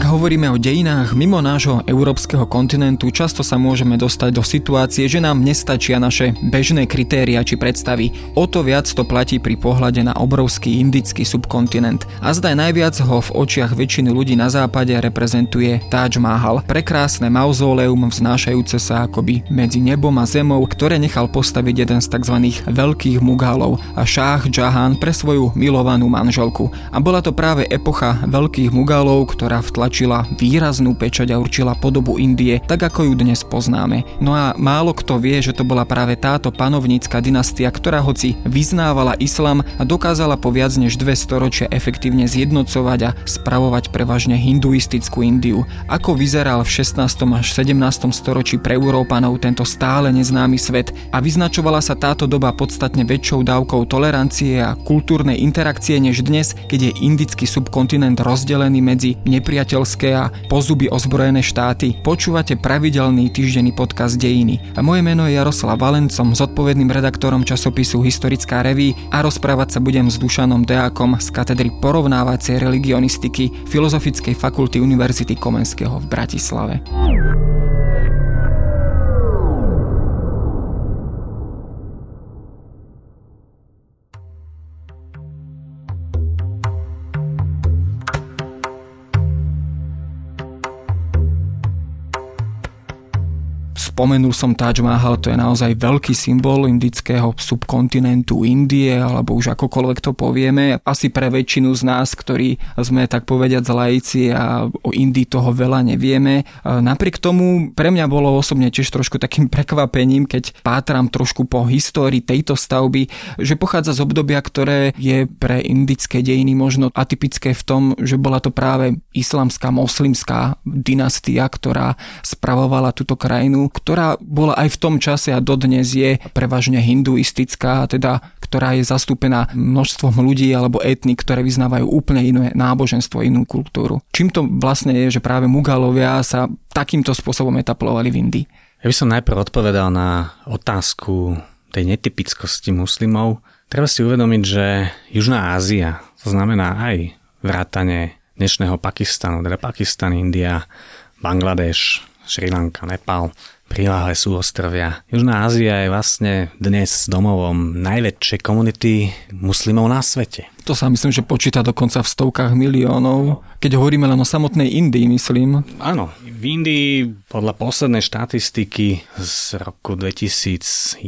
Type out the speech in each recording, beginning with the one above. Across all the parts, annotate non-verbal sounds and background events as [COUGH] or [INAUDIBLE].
Ak hovoríme o dejinách mimo nášho európskeho kontinentu, často sa môžeme dostať do situácie, že nám nestačia naše bežné kritéria či predstavy. O to viac to platí pri pohľade na obrovský indický subkontinent. A zdaj najviac ho v očiach väčšiny ľudí na západe reprezentuje Taj Mahal, prekrásne mauzóleum vznášajúce sa akoby medzi nebom a zemou, ktoré nechal postaviť jeden z tzv. veľkých mugálov a Shah Jahan pre svoju milovanú manželku. A bola to práve epocha veľkých mugálov, ktorá v vtlačila výraznú pečať a určila podobu Indie, tak ako ju dnes poznáme. No a málo kto vie, že to bola práve táto panovnícka dynastia, ktorá hoci vyznávala islam a dokázala po viac než dve storočia efektívne zjednocovať a spravovať prevažne hinduistickú Indiu. Ako vyzeral v 16. až 17. storočí pre Európanov tento stále neznámy svet a vyznačovala sa táto doba podstatne väčšou dávkou tolerancie a kultúrnej interakcie než dnes, keď je indický subkontinent rozdelený medzi nepriateľmi nepriateľské a pozuby ozbrojené štáty. Počúvate pravidelný týždenný podcast Dejiny. A moje meno je Jaroslav Valencom, zodpovedným redaktorom časopisu Historická reví a rozprávať sa budem s Dušanom Deákom z katedry porovnávacej religionistiky Filozofickej fakulty Univerzity Komenského v Bratislave. Spomenul som Taj Mahal, to je naozaj veľký symbol indického subkontinentu Indie, alebo už akokoľvek to povieme. Asi pre väčšinu z nás, ktorí sme tak povediať laici a o Indii toho veľa nevieme. Napriek tomu pre mňa bolo osobne tiež trošku takým [LAUGHS] prekvapením, keď pátram trošku po histórii tejto stavby, že pochádza z obdobia, ktoré je pre indické dejiny možno atypické v tom, že bola to práve islamská, moslimská dynastia, ktorá spravovala túto krajinu, ktorá bola aj v tom čase a dodnes je prevažne hinduistická, teda ktorá je zastúpená množstvom ľudí alebo etnik, ktoré vyznávajú úplne iné náboženstvo, inú kultúru. Čím to vlastne je, že práve Mugalovia sa takýmto spôsobom etaplovali v Indii? Ja by som najprv odpovedal na otázku tej netypickosti muslimov. Treba si uvedomiť, že Južná Ázia, to znamená aj vrátane dnešného Pakistanu, teda Pakistan, India, Bangladeš, Sri Lanka, Nepal, priláhle sú ostrovia. Južná Ázia je vlastne dnes domovom najväčšej komunity muslimov na svete. To sa myslím, že počíta dokonca v stovkách miliónov. Keď hovoríme len o samotnej Indii, myslím. Áno, v Indii podľa poslednej štatistiky z roku 2011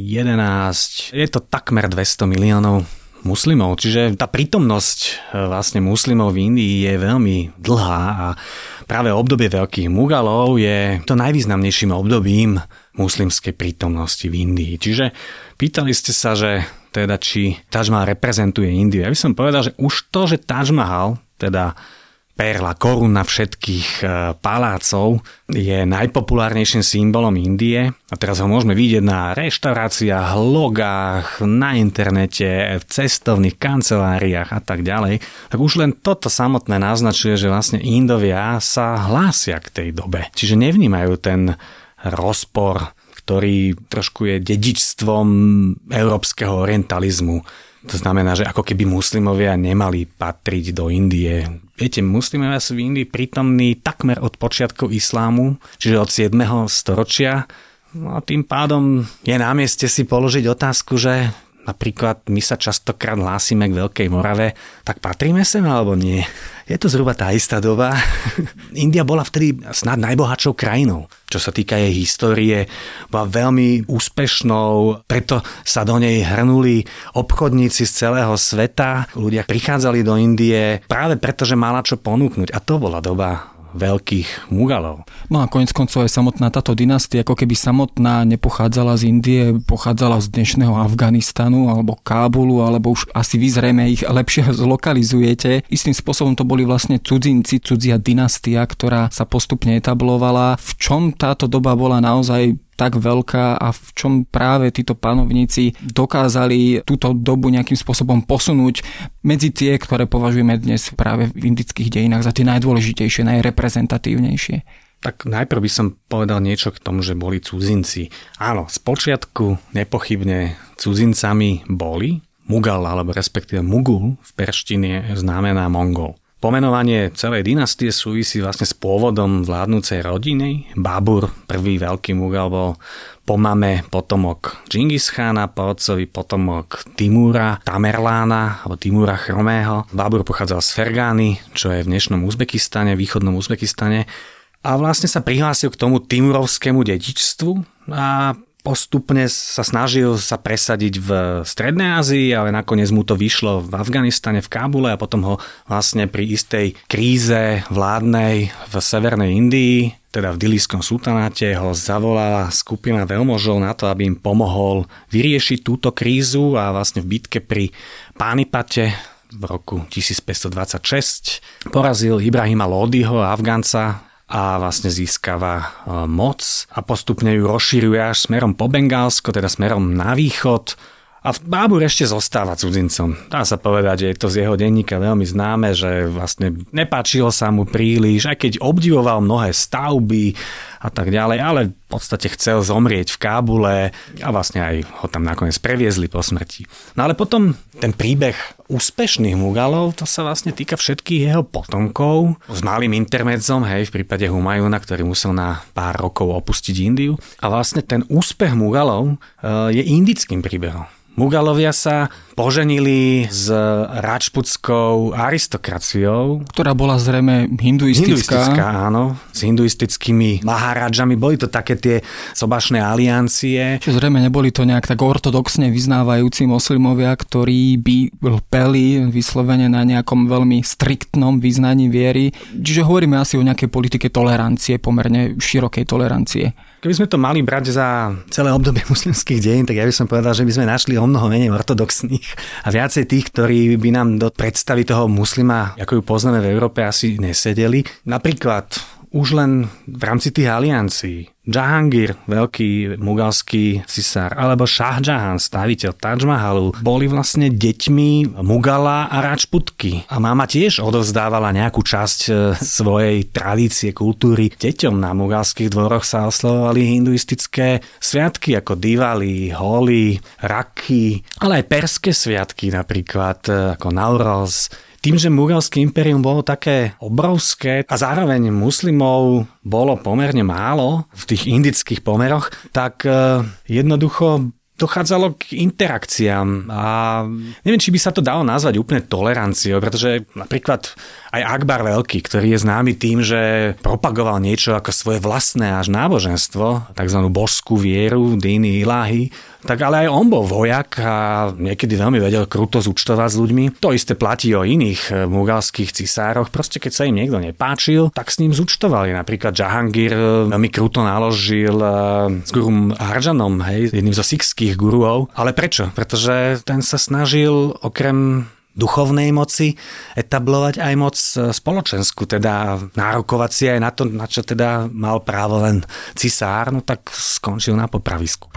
je to takmer 200 miliónov muslimov. Čiže tá prítomnosť e, vlastne muslimov v Indii je veľmi dlhá a práve obdobie veľkých Mugalov je to najvýznamnejším obdobím muslimskej prítomnosti v Indii. Čiže pýtali ste sa, že teda či Taj Mahal reprezentuje Indiu. Ja by som povedal, že už to, že Taj Mahal, teda perla, koruna všetkých e, palácov, je najpopulárnejším symbolom Indie. A teraz ho môžeme vidieť na reštauráciách, logách, na internete, v cestovných kanceláriách a tak ďalej. Tak už len toto samotné naznačuje, že vlastne Indovia sa hlásia k tej dobe. Čiže nevnímajú ten rozpor, ktorý trošku je dedičstvom európskeho orientalizmu to znamená, že ako keby muslimovia nemali patriť do Indie. Viete, muslimovia sú v Indii prítomní takmer od počiatkov islámu, čiže od 7. storočia. No a tým pádom je na mieste si položiť otázku, že napríklad my sa častokrát hlásime k Veľkej Morave, tak patríme sem alebo nie? Je to zhruba tá istá doba. [LAUGHS] India bola vtedy snad najbohatšou krajinou. Čo sa týka jej histórie, bola veľmi úspešnou, preto sa do nej hrnuli obchodníci z celého sveta. Ľudia prichádzali do Indie práve preto, že mala čo ponúknuť. A to bola doba veľkých Mugalov. No a konec koncov aj samotná táto dynastia, ako keby samotná nepochádzala z Indie, pochádzala z dnešného Afganistanu alebo Kábulu, alebo už asi vy zrejme ich lepšie [LAUGHS] zlokalizujete. Istým spôsobom to boli vlastne cudzinci, cudzia dynastia, ktorá sa postupne etablovala. V čom táto doba bola naozaj tak veľká a v čom práve títo panovníci dokázali túto dobu nejakým spôsobom posunúť medzi tie, ktoré považujeme dnes práve v indických dejinách za tie najdôležitejšie, najreprezentatívnejšie. Tak najprv by som povedal niečo k tomu, že boli cudzinci. Áno, z počiatku nepochybne cudzincami boli. Mugal, alebo respektíve Mugul v perštine znamená Mongol. Pomenovanie celej dynastie súvisí vlastne s pôvodom vládnúcej rodiny. Babur, prvý veľký Mughal, bol po mame potomok Džingis Khana, po otcovi potomok Timúra Tamerlána alebo Timúra Chromého. Babur pochádzal z Fergány, čo je v dnešnom Uzbekistane, východnom Uzbekistane a vlastne sa prihlásil k tomu timurovskému dedičstvu a postupne sa snažil sa presadiť v Strednej Ázii, ale nakoniec mu to vyšlo v Afganistane, v Kábule a potom ho vlastne pri istej kríze vládnej v Severnej Indii teda v Dilijskom sultanáte ho zavolala skupina veľmožov na to, aby im pomohol vyriešiť túto krízu a vlastne v bitke pri Pánipate v roku 1526 porazil Ibrahima Lodiho, Afgánca, a vlastne získava e, moc a postupne ju rozšíruje až smerom po Bengálsko, teda smerom na východ. A Bábur ešte zostáva cudzincom. Dá sa povedať, že je to z jeho denníka veľmi známe, že vlastne nepáčilo sa mu príliš, aj keď obdivoval mnohé stavby a tak ďalej, ale v podstate chcel zomrieť v Kábule a vlastne aj ho tam nakoniec previezli po smrti. No ale potom ten príbeh úspešných Mugalov, to sa vlastne týka všetkých jeho potomkov s malým intermedzom, hej, v prípade Humajuna, ktorý musel na pár rokov opustiť Indiu. A vlastne ten úspech Mugalov eh, je indickým príbehom. Mugalovia sa poženili s račputskou aristokraciou. Ktorá bola zrejme hinduistická. Hinduistická, áno. S hinduistickými maharadžami. Boli to také tie sobašné aliancie. Čiže zrejme neboli to nejak tak ortodoxne vyznávajúci moslimovia, ktorí by peli vyslovene na nejakom veľmi striktnom vyznaní viery. Čiže hovoríme asi o nejakej politike tolerancie, pomerne širokej tolerancie. Keby sme to mali brať za celé obdobie [LAUGHS] muslimských dejín, tak ja by som povedal, že by sme našli o mnoho menej ortodoxných a viacej tých, ktorí by nám do predstavy toho muslima, ako ju poznáme v Európe, asi nesedeli. Napríklad už len v rámci tých aliancií Jahangir, veľký mugalský cisár, alebo Shah Jahan, staviteľ Taj Mahalu, boli vlastne deťmi Mugala a Rajputky. A máma tiež odovzdávala nejakú časť e, svojej tradície, kultúry. Deťom na mugalských dvoroch sa oslovovali hinduistické sviatky ako Diwali, Holi, Raki, ale aj perské sviatky napríklad e, ako Nauroz, tým, že Muralské impérium bolo také obrovské a zároveň muslimov bolo pomerne málo v tých indických pomeroch, tak e, jednoducho dochádzalo k interakciám a neviem, či by sa to dalo nazvať úplne toleranciou, pretože napríklad aj Akbar Veľký, ktorý je známy tým, že propagoval niečo ako svoje vlastné až náboženstvo, tzv. božskú vieru, dýny, ilahy, tak ale aj on bol vojak a niekedy veľmi vedel kruto zúčtovať s ľuďmi. To isté platí o iných eh, mugalských cisároch. Proste keď sa im niekto nepáčil, tak s ním zúčtovali. Napríklad Jahangir eh, veľmi kruto naložil eh, s gurum Harjanom, hej, jedným zo sikských guruov. Ale prečo? Pretože ten sa snažil okrem duchovnej moci etablovať aj moc spoločenskú, teda nárokovať si aj na to, na čo teda mal právo len cisár, no tak skončil na popravisku.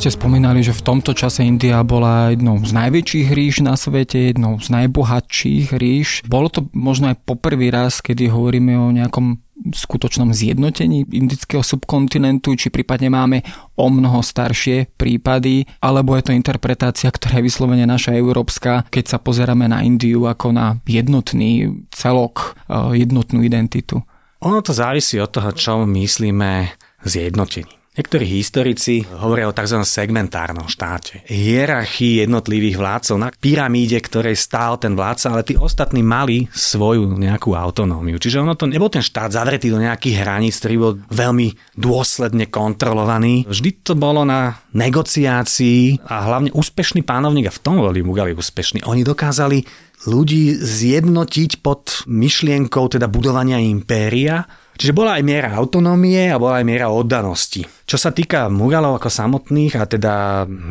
Ste spomínali, že v tomto čase India bola jednou z najväčších ríš na svete, jednou z najbohatších ríš. Bolo to možno aj poprvý raz, kedy hovoríme o nejakom skutočnom zjednotení indického subkontinentu, či prípadne máme o mnoho staršie prípady, alebo je to interpretácia, ktorá je vyslovene naša európska, keď sa pozeráme na Indiu ako na jednotný celok, eh, jednotnú identitu. Ono to závisí od toho, čo myslíme zjednotení. Niektorí historici hovoria o tzv. segmentárnom štáte. Hierarchii jednotlivých vládcov na pyramíde, ktorej stál ten vládca, ale tí ostatní mali svoju nejakú autonómiu. Čiže ono to nebol ten štát zavretý do nejakých hraníc, ktorý bol veľmi dôsledne kontrolovaný. Vždy to bolo na negociácii a hlavne úspešný pánovník, a v tom boli Mugali úspešní. Oni dokázali ľudí zjednotiť pod myšlienkou teda budovania impéria Čiže bola aj miera autonómie a bola aj miera oddanosti. Čo sa týka Mugalov ako samotných a teda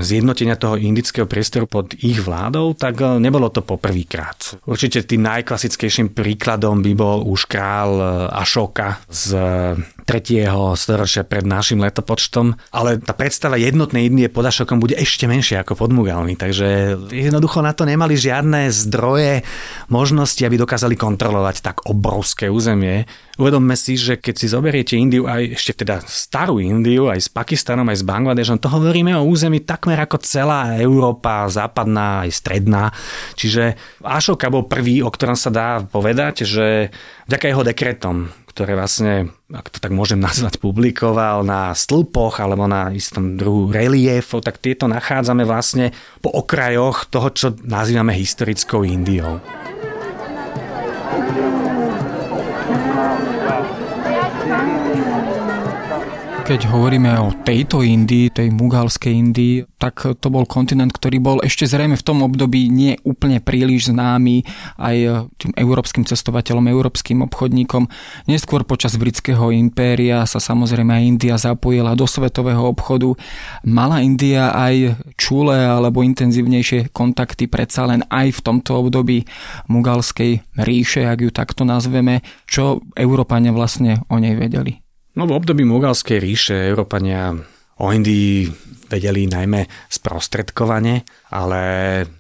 zjednotenia toho indického priestoru pod ich vládou, tak e, nebolo to poprvýkrát. Určite tým najklasickejším príkladom by bol už král e, Ašoka z tretieho storočia pred našim letopočtom, ale tá predstava jednotnej Indie pod Ašokom bude ešte menšia ako pod Mugalmi, takže jednoducho na to nemali žiadne zdroje, možnosti, aby dokázali kontrolovať tak obrovské územie. Uvedomme si, že keď si zoberiete Indiu aj ešte teda starú Indiu, aj s Pakistanom, aj s Bangladešom, to hovoríme o území takmer ako celá Európa, západná aj stredná. Čiže Ašoka bol prvý, o ktorom sa dá povedať, že vďaka jeho dekretom, ktoré vlastne, ak to tak môžem [LAUGHS] nazvať, publikoval na stĺpoch alebo na istom druhu reliefov, tak tieto nachádzame vlastne po okrajoch toho, čo nazývame historickou Indiou. Keď hovoríme o tejto Indii, tej mugalskej Indii, tak to bol kontinent, ktorý bol ešte zrejme v tom období nie úplne príliš známy aj tým európskym cestovateľom, európskym obchodníkom. Neskôr počas britského impéria sa samozrejme aj India zapojila do svetového obchodu. Mala India aj čulé alebo intenzívnejšie kontakty predsa len aj v tomto období mugalskej ríše, ak ju takto nazveme, čo Európania vlastne o nej vedeli. No v období Mugalskej ríše Európania o Indii vedeli najmä sprostredkovane, ale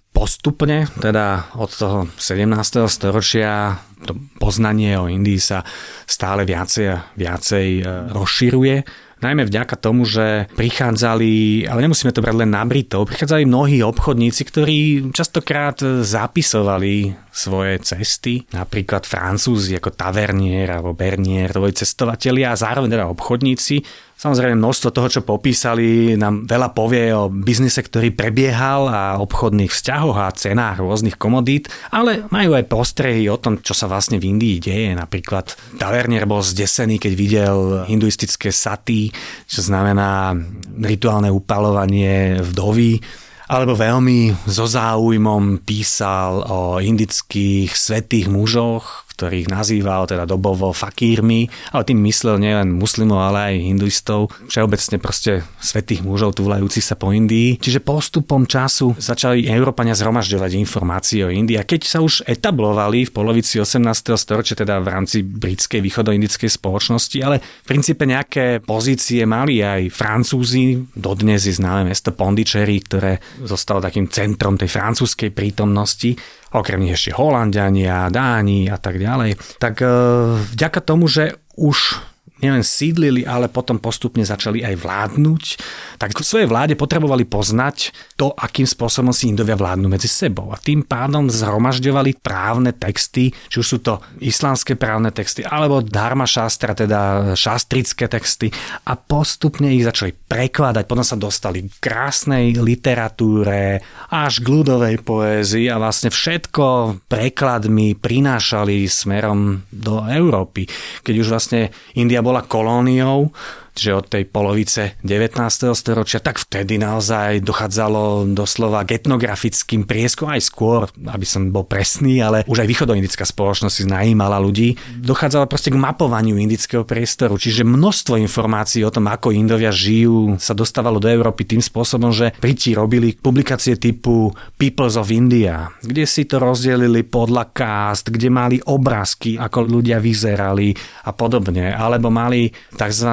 postupne, teda od toho 17. storočia, to poznanie o Indii sa stále viacej a viacej e, rozširuje najmä vďaka tomu, že prichádzali, ale nemusíme to brať len na Britov, prichádzali mnohí obchodníci, ktorí častokrát zapisovali svoje cesty, napríklad Francúzi ako Tavernier alebo Bernier, tvoji cestovatelia a zároveň teda obchodníci Samozrejme, množstvo toho, čo popísali, nám veľa povie o biznise, ktorý prebiehal a obchodných vzťahoch a cenách rôznych komodít, ale majú aj postrehy o tom, čo sa vlastne v Indii deje. Napríklad Tavernier bol zdesený, keď videl hinduistické saty, čo znamená rituálne upalovanie vdovy alebo veľmi so záujmom písal o indických svetých mužoch, ktorých nazýval teda dobovo fakírmi, ale tým myslel nielen muslimov, ale aj hinduistov, všeobecne proste svetých mužov túlajúcich sa po Indii. Čiže postupom času začali Európania zhromažďovať informácie o Indii a keď sa už etablovali v polovici 18. storočia, teda v rámci britskej východoindickej spoločnosti, ale v princípe nejaké pozície mali aj Francúzi, dodnes je známe mesto Pondicherry, ktoré zostalo takým centrom tej francúzskej prítomnosti okrem nich ešte Holandiania, Dáni a tak ďalej, tak e, vďaka tomu, že už nielen sídlili, ale potom postupne začali aj vládnuť, tak v svojej vláde potrebovali poznať to, akým spôsobom si Indovia vládnu medzi sebou. A tým pádom zhromažďovali právne texty, či už sú to islamské právne texty, alebo dharma šastra, teda šastrické texty a postupne ich začali prekladať. Potom sa dostali k krásnej literatúre až k ľudovej poézii a vlastne všetko prekladmi prinášali smerom do Európy. Keď už vlastne India bola kolóniou, že od tej polovice 19. storočia, tak vtedy naozaj dochádzalo doslova k etnografickým prieskom aj skôr, aby som bol presný, ale už aj východoindická spoločnosť si najímala ľudí. Dochádzalo proste k mapovaniu indického priestoru, čiže množstvo informácií o tom, ako Indovia žijú, sa dostávalo do Európy tým spôsobom, že Briti robili publikácie typu Peoples of India, kde si to rozdelili podľa cast, kde mali obrázky, ako ľudia vyzerali a podobne, alebo mali tzv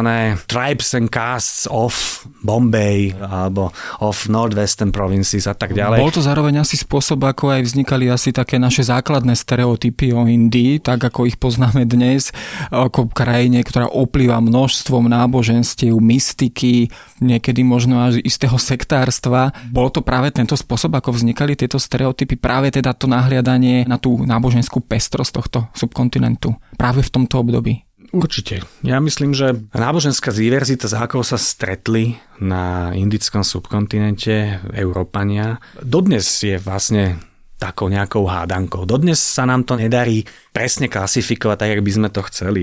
tribes and castes of Bombay alebo of Northwestern provinces a tak ďalej. Bol to zároveň asi spôsob, ako aj vznikali asi také naše základné stereotypy o Indii, tak ako ich poznáme dnes, ako krajine, ktorá oplýva množstvom náboženstiev, mystiky, niekedy možno až istého sektárstva. Bol to práve tento spôsob, ako vznikali tieto stereotypy, práve teda to nahliadanie na tú náboženskú pestrosť tohto subkontinentu práve v tomto období. Určite. Ja myslím, že náboženská diverzita, s akou sa stretli na indickom subkontinente Európania, dodnes je vlastne takou nejakou hádankou. Dodnes sa nám to nedarí presne klasifikovať tak, jak by sme to chceli.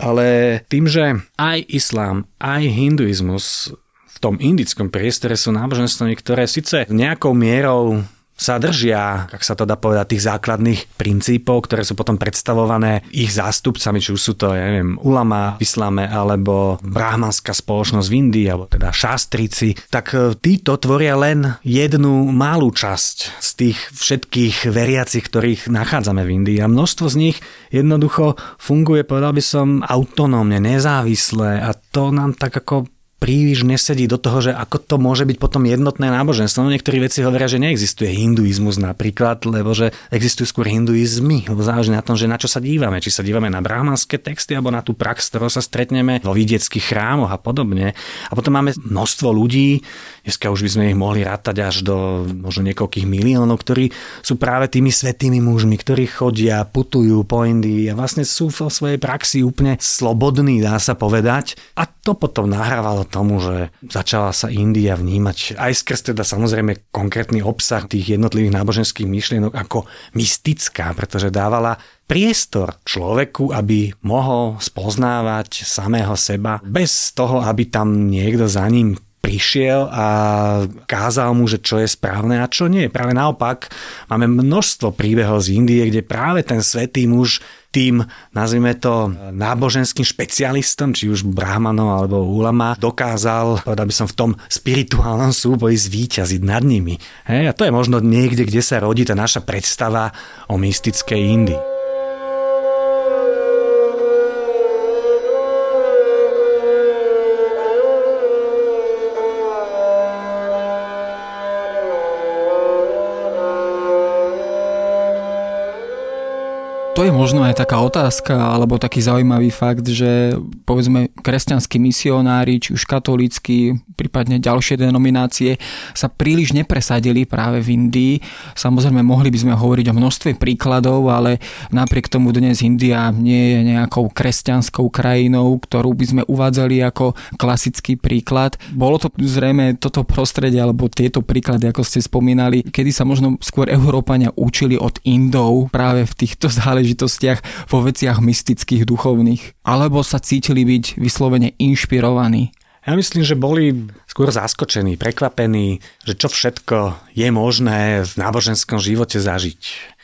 Ale tým, že aj islám, aj hinduizmus v tom indickom priestore sú náboženstvami, ktoré síce nejakou mierou sa držia, ak sa to dá povedať, tých základných princípov, ktoré sú potom predstavované ich zástupcami, či už sú to, ja neviem, ulama v islame, alebo brahmanská spoločnosť v Indii, alebo teda šastrici, tak e, títo tvoria len jednu malú časť z tých všetkých veriacich, ktorých nachádzame v Indii. A množstvo z nich jednoducho funguje, povedal by som, autonómne, nezávisle a to nám tak ako príliš nesedí do toho, že ako to môže byť potom jednotné náboženstvo. No niektorí veci hovoria, že neexistuje hinduizmus napríklad, lebo že existujú skôr hinduizmy, záleží na tom, že na čo sa dívame. Či sa dívame na brahmanské texty alebo na tú prax, ktorou sa stretneme vo vidieckých chrámoch a podobne. A potom máme množstvo ľudí, dneska už by sme ich mohli rátať až do možno niekoľkých miliónov, ktorí sú práve tými svetými mužmi, ktorí chodia, putujú po Indii a vlastne sú vo svojej praxi úplne slobodní, dá sa povedať. A to potom nahrávalo tomu, že začala sa India vnímať aj skrz teda samozrejme konkrétny obsah tých jednotlivých náboženských myšlienok ako mystická, pretože dávala priestor človeku, aby mohol spoznávať samého seba bez toho, aby tam niekto za ním prišiel a kázal mu, že čo je správne a čo nie. Práve naopak, máme množstvo príbehov z Indie, kde práve ten svetý muž tým, nazvime to, náboženským špecialistom, či už brahmanom alebo ulama, dokázal, povedal by som, v tom spirituálnom súboji zvíťaziť nad nimi. Hej? A to je možno niekde, kde sa rodí tá naša predstava o mystickej Indii. To je možno aj taká otázka, alebo taký zaujímavý fakt, že povedzme kresťanskí misionári, či už katolícky, prípadne ďalšie denominácie, sa príliš nepresadili práve v Indii. Samozrejme, mohli by sme hovoriť o množstve príkladov, ale napriek tomu dnes India nie je nejakou kresťanskou krajinou, ktorú by sme uvádzali ako klasický príklad. Bolo to zrejme toto prostredie, alebo tieto príklady, ako ste spomínali, kedy sa možno skôr Európania učili od Indov práve v týchto [LAUGHS] záležitostiach záležitostiach vo veciach mystických, duchovných, alebo sa cítili byť vyslovene inšpirovaní. Ja myslím, že boli skôr zaskočení, prekvapení, že čo všetko je možné v náboženskom živote zažiť.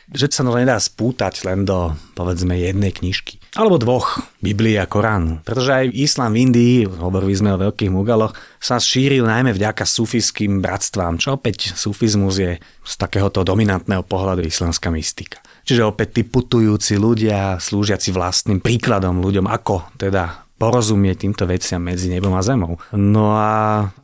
Že sa to nedá spútať len do, povedzme, jednej knižky. Alebo dvoch, Biblie a Koránu. Pretože aj islám v Indii, hovorili sme o veľkých mugaloch, sa šíril najmä vďaka sufijským bratstvám, čo opäť sufizmus je z takéhoto dominantného pohľadu islamská mystika. Čiže opäť tí putujúci ľudia, slúžiaci vlastným príkladom ľuďom, ako teda porozumieť týmto veciam medzi nebom a zemou. No a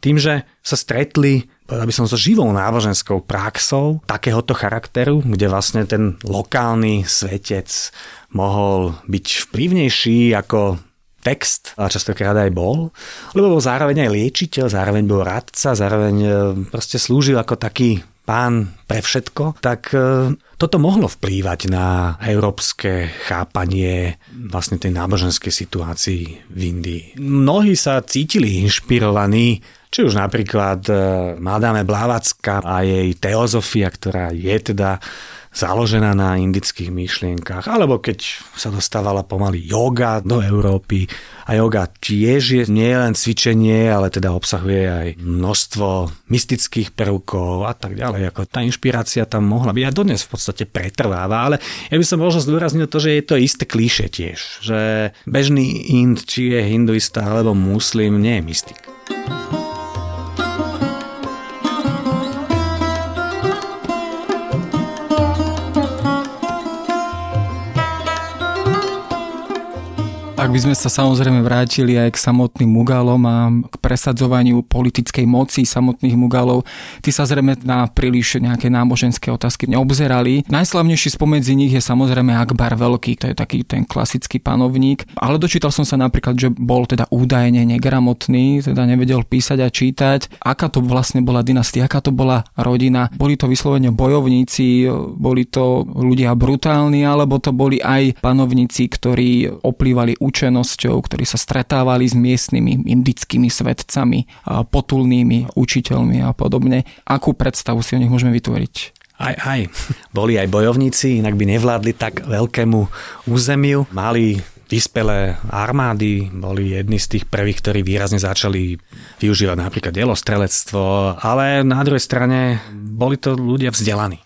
tým, že sa stretli povedal by som so živou náboženskou praxou takéhoto charakteru, kde vlastne ten lokálny svetec mohol byť vplyvnejší ako text, a častokrát aj bol, lebo bol zároveň aj liečiteľ, zároveň bol radca, zároveň e, proste slúžil ako taký pán pre všetko, tak e, toto mohlo vplývať na európske chápanie vlastne tej náboženskej situácii v Indii. Mnohí sa cítili inšpirovaní či už napríklad e, Madame Blávacka a jej teozofia, ktorá je teda založená na indických myšlienkach, alebo keď sa dostávala pomaly yoga do Európy. A yoga tiež je nie len cvičenie, ale teda obsahuje aj množstvo mystických prvkov a tak ďalej. Ako tá inšpirácia tam mohla byť a dodnes v podstate pretrváva, ale ja by som možno zdôraznil to, že je to isté klíše tiež, že bežný Ind, či je hinduista alebo muslim, nie je mystik. Ak by sme sa samozrejme vrátili aj k samotným Mugalom a k presadzovaniu politickej moci samotných Mugalov, tí sa zrejme na príliš nejaké náboženské otázky neobzerali. Najslavnejší spomedzi nich je samozrejme Akbar Veľký, to je taký ten klasický panovník, ale dočítal som sa napríklad, že bol teda údajne negramotný, teda nevedel písať a čítať. Aká to vlastne bola dynastia, aká to bola rodina? Boli to vyslovene bojovníci, boli to ľudia brutálni, alebo to boli aj panovníci, ktorí oplývali skúsenosťou, ktorí sa stretávali s miestnymi indickými svetcami, potulnými učiteľmi a podobne. Akú predstavu si o nich môžeme vytvoriť? Aj, aj. Boli aj bojovníci, inak by nevládli tak veľkému územiu. Mali vyspelé armády boli jedni z tých prvých, ktorí výrazne začali využívať napríklad delostrelectvo, ale na druhej strane boli to ľudia vzdelaní.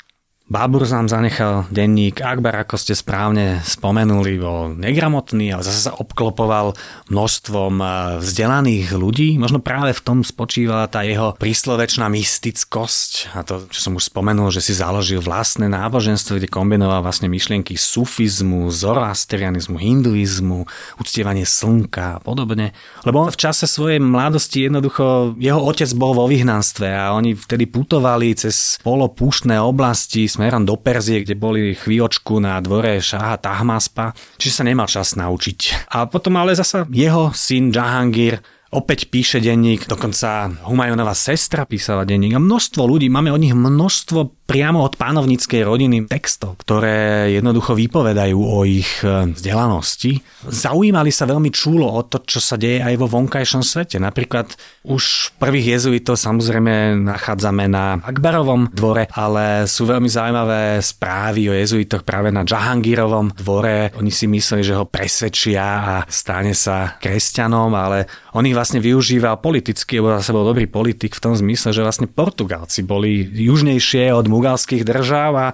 Bábur nám zanechal denník, Akbar, ako ste správne spomenuli, bol negramotný, ale zase sa obklopoval množstvom eh, vzdelaných ľudí. Možno práve v tom spočívala tá jeho príslovečná mystickosť a to, čo som už spomenul, že si založil vlastné náboženstvo, kde kombinoval vlastne myšlienky sufizmu, zoroastrianizmu, hinduizmu, uctievanie slnka a podobne. Lebo on v čase svojej mladosti jednoducho, jeho otec bol vo vyhnanstve a oni vtedy putovali cez polopúštne oblasti smerom do Perzie, kde boli chvíľočku na dvore Šaha Tahmaspa, čiže sa nemal čas naučiť. A potom ale zasa jeho syn Jahangir opäť píše denník, dokonca Humajonová sestra písala denník a množstvo ľudí, máme od nich množstvo priamo od pánovníckej rodiny textov, ktoré jednoducho vypovedajú o ich e, vzdelanosti. Zaujímali sa veľmi čúlo o to, čo sa deje aj vo vonkajšom svete. Napríklad už prvých jezuitov samozrejme nachádzame na Akbarovom dvore, ale sú veľmi zaujímavé správy o jezuitoch práve na Jahangirovom dvore. Oni si mysleli, že ho presvedčia a stane sa kresťanom, ale on ich vlastne využíval politicky, lebo zase bol dobrý politik v tom zmysle, že vlastne Portugálci boli južnejšie od mugalských držáv a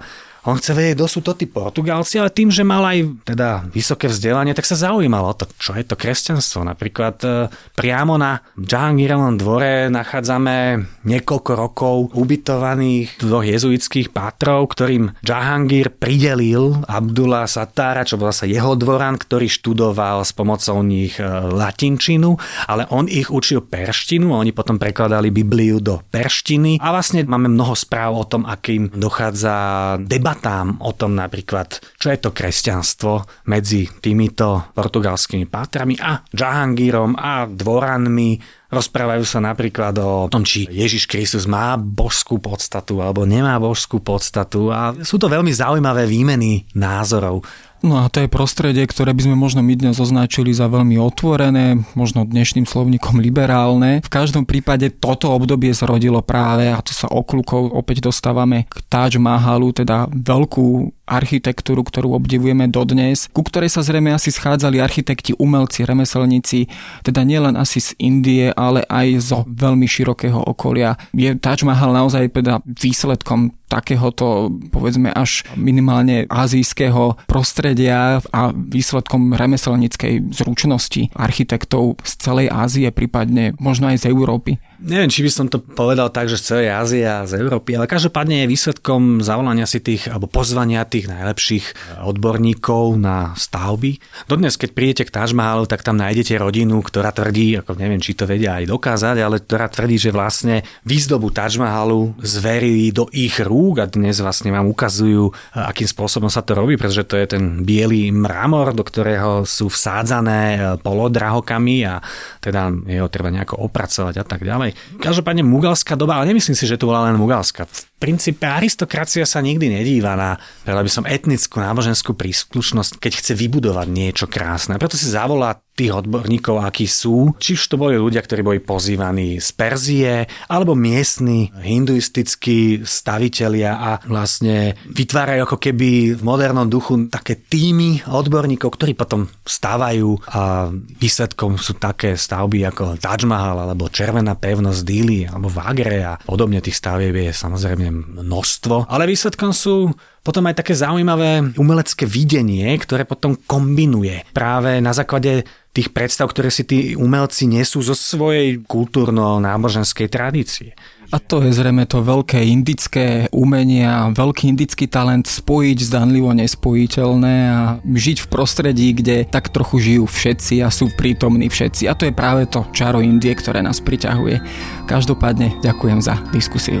on chce vedieť, kto sú to tí Portugálci, ale tým, že mal aj teda vysoké vzdelanie, tak sa zaujímalo to, čo je to kresťanstvo. Napríklad e, priamo na Jahangirovom dvore nachádzame niekoľko rokov ubytovaných dvoch jezuitských pátrov, ktorým Jahangir pridelil Abdullah Satára, čo bol zase jeho dvoran, ktorý študoval s pomocou nich e, latinčinu, ale on ich učil perštinu a oni potom prekladali Bibliu do perštiny a vlastne máme mnoho správ o tom, akým dochádza debat debatám o tom napríklad, čo je to kresťanstvo medzi týmito portugalskými pátrami a Jahangirom a dvoranmi. Rozprávajú sa napríklad o tom, či Ježiš Kristus má božskú podstatu alebo nemá božskú podstatu a sú to veľmi zaujímavé výmeny názorov. No a to je prostredie, ktoré by sme možno my dnes označili za veľmi otvorené, možno dnešným slovníkom liberálne. V každom prípade toto obdobie zrodilo práve, a to sa oklukov opäť dostávame k Taj Mahalu, teda veľkú architektúru, ktorú obdivujeme dodnes, ku ktorej sa zrejme asi schádzali architekti, umelci, remeselníci, teda nielen asi z Indie, ale aj zo veľmi širokého okolia. Je Taj Mahal naozaj teda výsledkom takéhoto, povedzme, až minimálne azijského prostredia a výsledkom remeselníckej zručnosti architektov z celej Ázie, prípadne možno aj z Európy. Neviem, či by som to povedal tak, že z celej Ázie a z Európy, ale každopádne je výsledkom zavolania si tých, alebo pozvania tých najlepších odborníkov na stavby. Dodnes, keď prídete k Taj Mahalu, tak tam nájdete rodinu, ktorá tvrdí, ako neviem, či to vedia aj dokázať, ale ktorá tvrdí, že vlastne výzdobu Taj Mahalu zverili do ich rúk a dnes vlastne vám ukazujú, akým spôsobom sa to robí, pretože to je ten biely mramor, do ktorého sú vsádzané polodrahokami a teda jeho treba nejako opracovať a tak ďalej. Každopádne mugalská doba, ale nemyslím si, že to bola len mugalská. V princípe aristokracia sa nikdy nedíva na, by som, etnickú náboženskú príslušnosť, keď chce vybudovať niečo krásne. Preto si zavolá tých odborníkov, akí sú. Či už to boli ľudia, ktorí boli pozývaní z Perzie, alebo miestni hinduistickí stavitelia a vlastne vytvárajú ako keby v modernom duchu také týmy odborníkov, ktorí potom stávajú a výsledkom sú také stavby ako Taj Mahal alebo Červená pevnosť Dili alebo Vagre a podobne tých stavieb je samozrejme množstvo. Ale výsledkom sú potom aj také zaujímavé umelecké videnie, ktoré potom kombinuje práve na základe tých predstav, ktoré si tí umelci nesú zo svojej kultúrno-náboženskej tradície. A to je zrejme to veľké indické umenie a veľký indický talent spojiť zdanlivo nespojiteľné a žiť v prostredí, kde tak trochu žijú všetci a sú prítomní všetci. A to je práve to čaro Indie, ktoré nás priťahuje. Každopádne ďakujem za diskusiu.